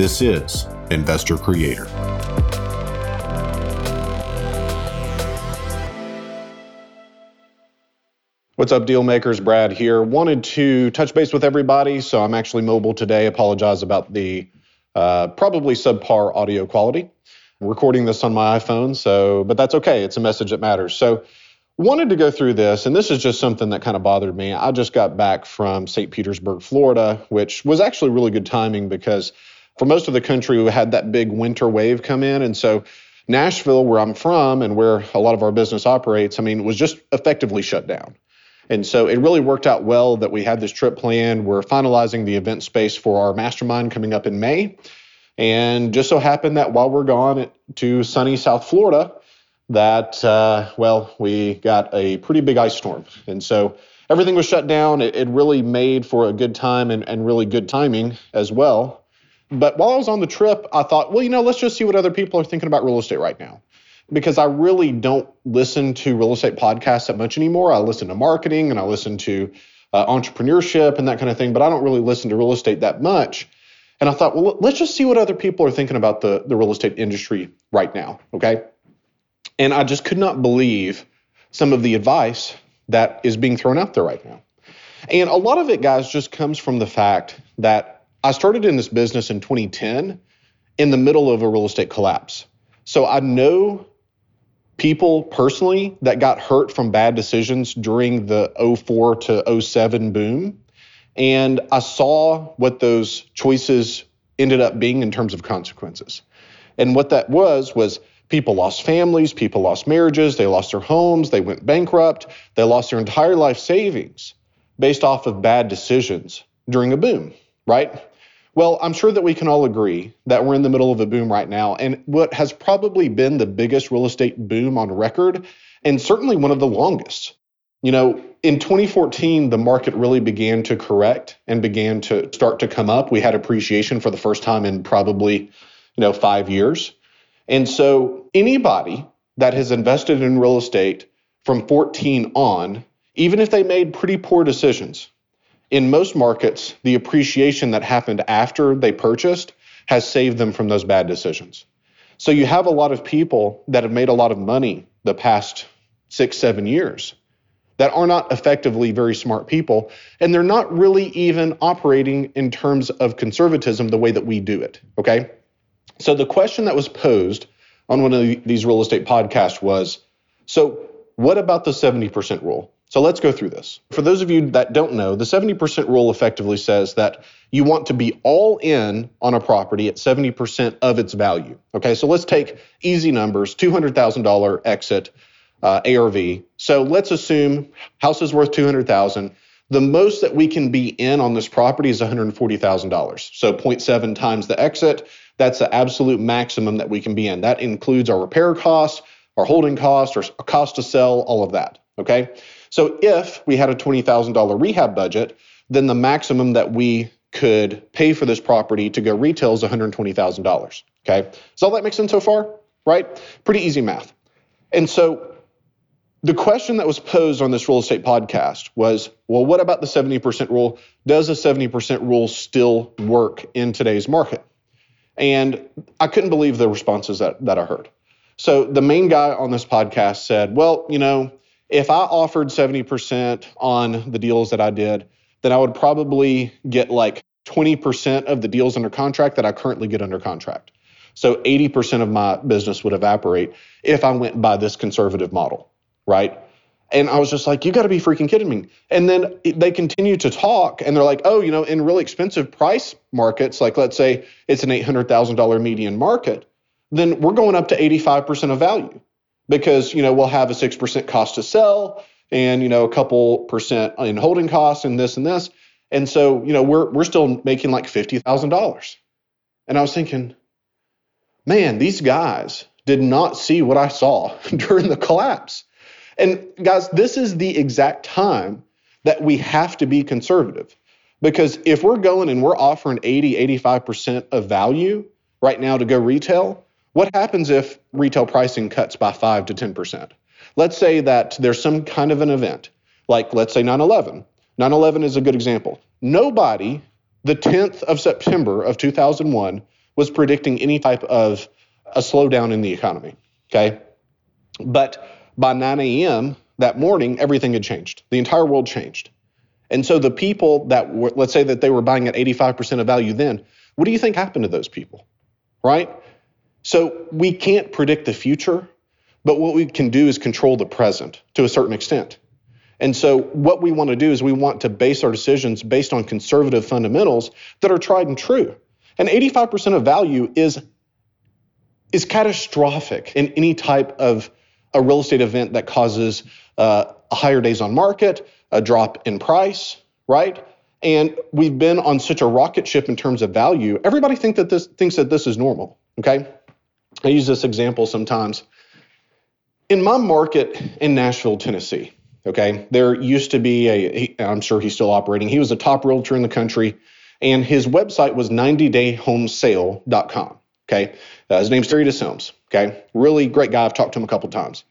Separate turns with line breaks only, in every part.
This is Investor Creator.
What's up, deal makers? Brad here. Wanted to touch base with everybody, so I'm actually mobile today. Apologize about the uh, probably subpar audio quality. I'm recording this on my iPhone, so but that's okay. It's a message that matters. So wanted to go through this, and this is just something that kind of bothered me. I just got back from St. Petersburg, Florida, which was actually really good timing because for most of the country, we had that big winter wave come in. And so Nashville, where I'm from and where a lot of our business operates, I mean, was just effectively shut down. And so it really worked out well that we had this trip planned. We're finalizing the event space for our mastermind coming up in May. And just so happened that while we're gone to sunny South Florida, that, uh, well, we got a pretty big ice storm. And so everything was shut down. It, it really made for a good time and, and really good timing as well but while I was on the trip, I thought, well, you know, let's just see what other people are thinking about real estate right now. Because I really don't listen to real estate podcasts that much anymore. I listen to marketing and I listen to uh, entrepreneurship and that kind of thing, but I don't really listen to real estate that much. And I thought, well, let's just see what other people are thinking about the, the real estate industry right now. Okay. And I just could not believe some of the advice that is being thrown out there right now. And a lot of it, guys, just comes from the fact that I started in this business in 2010 in the middle of a real estate collapse. So I know people personally that got hurt from bad decisions during the 04 to 07 boom. And I saw what those choices ended up being in terms of consequences. And what that was, was people lost families, people lost marriages, they lost their homes, they went bankrupt, they lost their entire life savings based off of bad decisions during a boom, right? Well, I'm sure that we can all agree that we're in the middle of a boom right now. And what has probably been the biggest real estate boom on record, and certainly one of the longest. You know, in 2014, the market really began to correct and began to start to come up. We had appreciation for the first time in probably, you know, five years. And so anybody that has invested in real estate from 14 on, even if they made pretty poor decisions, in most markets, the appreciation that happened after they purchased has saved them from those bad decisions. So you have a lot of people that have made a lot of money the past six, seven years that are not effectively very smart people. And they're not really even operating in terms of conservatism the way that we do it. Okay. So the question that was posed on one of these real estate podcasts was so, what about the 70% rule? So let's go through this. For those of you that don't know, the 70% rule effectively says that you want to be all in on a property at 70% of its value. Okay, so let's take easy numbers $200,000 exit uh, ARV. So let's assume house is worth 200,000. The most that we can be in on this property is $140,000. So 0.7 times the exit. That's the absolute maximum that we can be in. That includes our repair costs, our holding costs, our cost to sell, all of that. Okay. So if we had a $20,000 rehab budget, then the maximum that we could pay for this property to go retail is $120,000. Okay. Does all that make sense so far? Right? Pretty easy math. And so the question that was posed on this real estate podcast was well, what about the 70% rule? Does a 70% rule still work in today's market? And I couldn't believe the responses that, that I heard. So the main guy on this podcast said, well, you know, if I offered 70% on the deals that I did, then I would probably get like 20% of the deals under contract that I currently get under contract. So 80% of my business would evaporate if I went by this conservative model, right? And I was just like, you got to be freaking kidding me. And then they continue to talk and they're like, oh, you know, in really expensive price markets, like let's say it's an $800,000 median market, then we're going up to 85% of value because you know we'll have a six percent cost to sell and you know a couple percent in holding costs and this and this. And so, you know, we're we're still making like fifty thousand dollars. And I was thinking, man, these guys did not see what I saw during the collapse. And guys, this is the exact time that we have to be conservative. Because if we're going and we're offering 80, 85% of value right now to go retail, what happens if retail pricing cuts by 5 to 10%? Let's say that there's some kind of an event, like let's say 9 11. 9 11 is a good example. Nobody, the 10th of September of 2001, was predicting any type of a slowdown in the economy. Okay. But by 9 a.m. that morning, everything had changed. The entire world changed. And so the people that were, let's say that they were buying at 85% of value then, what do you think happened to those people? Right? So we can't predict the future, but what we can do is control the present to a certain extent. And so what we want to do is we want to base our decisions based on conservative fundamentals that are tried and true. And 85% of value is is catastrophic in any type of a real estate event that causes uh, higher days on market, a drop in price, right? And we've been on such a rocket ship in terms of value. Everybody think that this thinks that this is normal. Okay, I use this example sometimes. In my market in Nashville, Tennessee, okay, there used to be a. I'm sure he's still operating. He was a top realtor in the country, and his website was 90dayhomesale.com. Okay, uh, his name's Terry DeSilms. Okay, really great guy. I've talked to him a couple times.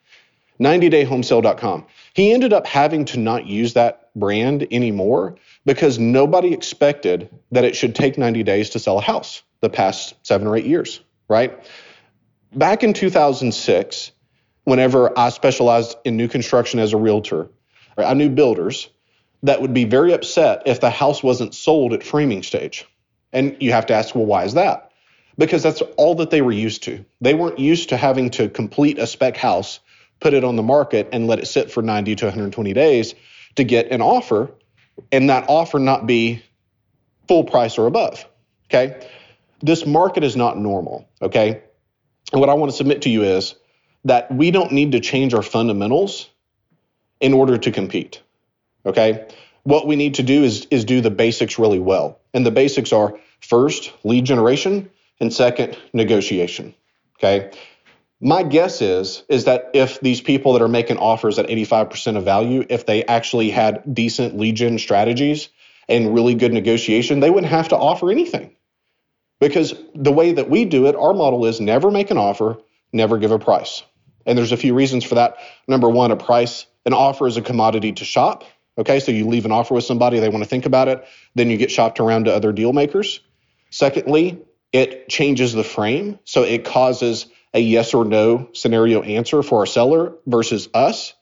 90dayhomesale.com. He ended up having to not use that brand anymore because nobody expected that it should take 90 days to sell a house the past seven or eight years, right? Back in 2006, whenever I specialized in new construction as a realtor, I knew builders that would be very upset if the house wasn't sold at framing stage. And you have to ask, well, why is that? Because that's all that they were used to. They weren't used to having to complete a spec house put it on the market and let it sit for 90 to 120 days to get an offer and that offer not be full price or above. Okay. This market is not normal. Okay. What I want to submit to you is that we don't need to change our fundamentals in order to compete. Okay. What we need to do is, is do the basics really well. And the basics are first, lead generation, and second, negotiation. Okay. My guess is is that if these people that are making offers at 85% of value, if they actually had decent lead gen strategies and really good negotiation, they wouldn't have to offer anything. Because the way that we do it, our model is never make an offer, never give a price. And there's a few reasons for that. Number one, a price, an offer is a commodity to shop. Okay, so you leave an offer with somebody, they want to think about it, then you get shopped around to other deal makers. Secondly, it changes the frame. So it causes a yes or no scenario answer for our seller versus us,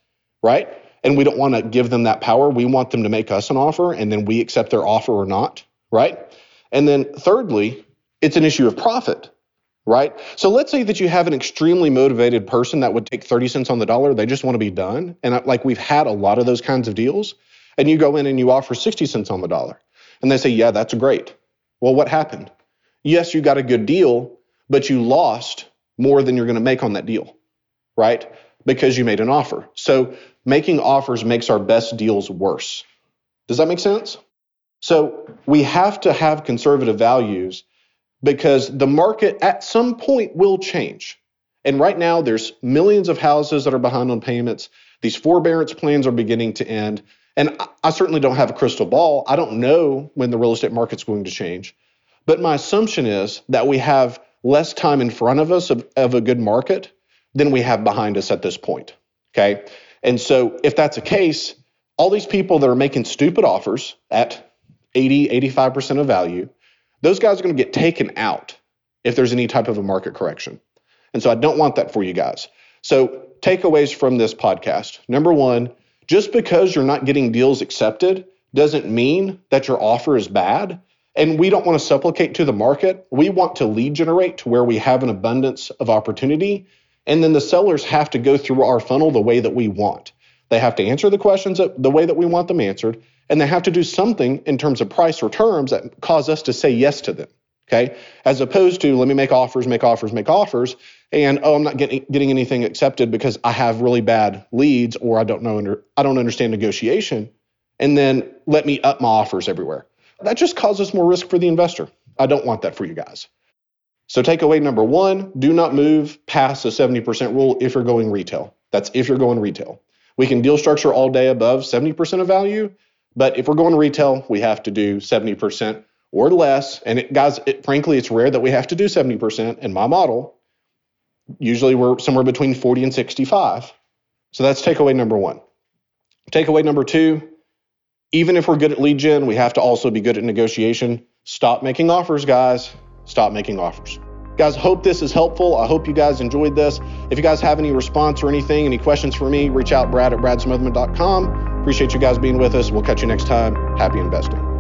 right? And we don't want to give them that power. We want them to make us an offer and then we accept their offer or not, right? And then thirdly, it's an issue of profit, right? So let's say that you have an extremely motivated person that would take 30 cents on the dollar, they just want to be done. And like we've had a lot of those kinds of deals. And you go in and you offer 60 cents on the dollar. And they say, yeah, that's great. Well, what happened? Yes, you got a good deal, but you lost more than you're going to make on that deal, right? Because you made an offer. So making offers makes our best deals worse. Does that make sense? So we have to have conservative values because the market at some point will change. And right now, there's millions of houses that are behind on payments. These forbearance plans are beginning to end. And I certainly don't have a crystal ball. I don't know when the real estate market's going to change. But my assumption is that we have less time in front of us of, of a good market than we have behind us at this point. Okay. And so if that's the case, all these people that are making stupid offers at 80, 85% of value, those guys are going to get taken out if there's any type of a market correction. And so I don't want that for you guys. So takeaways from this podcast. Number one, just because you're not getting deals accepted doesn't mean that your offer is bad. And we don't want to supplicate to the market. We want to lead generate to where we have an abundance of opportunity. And then the sellers have to go through our funnel the way that we want. They have to answer the questions the way that we want them answered. And they have to do something in terms of price or terms that cause us to say yes to them. Okay. As opposed to let me make offers, make offers, make offers. And oh, I'm not getting getting anything accepted because I have really bad leads or I don't know under I don't understand negotiation. and then let me up my offers everywhere. That just causes more risk for the investor. I don't want that for you guys. So, takeaway number one do not move past the 70% rule if you're going retail. That's if you're going retail. We can deal structure all day above 70% of value, but if we're going to retail, we have to do 70% or less. And it, guys, it, frankly, it's rare that we have to do 70% in my model. Usually we're somewhere between 40 and 65. So that's takeaway number one. Takeaway number two even if we're good at lead gen, we have to also be good at negotiation. Stop making offers, guys. Stop making offers. Guys, hope this is helpful. I hope you guys enjoyed this. If you guys have any response or anything, any questions for me, reach out brad at bradsmotherman.com. Appreciate you guys being with us. We'll catch you next time. Happy investing.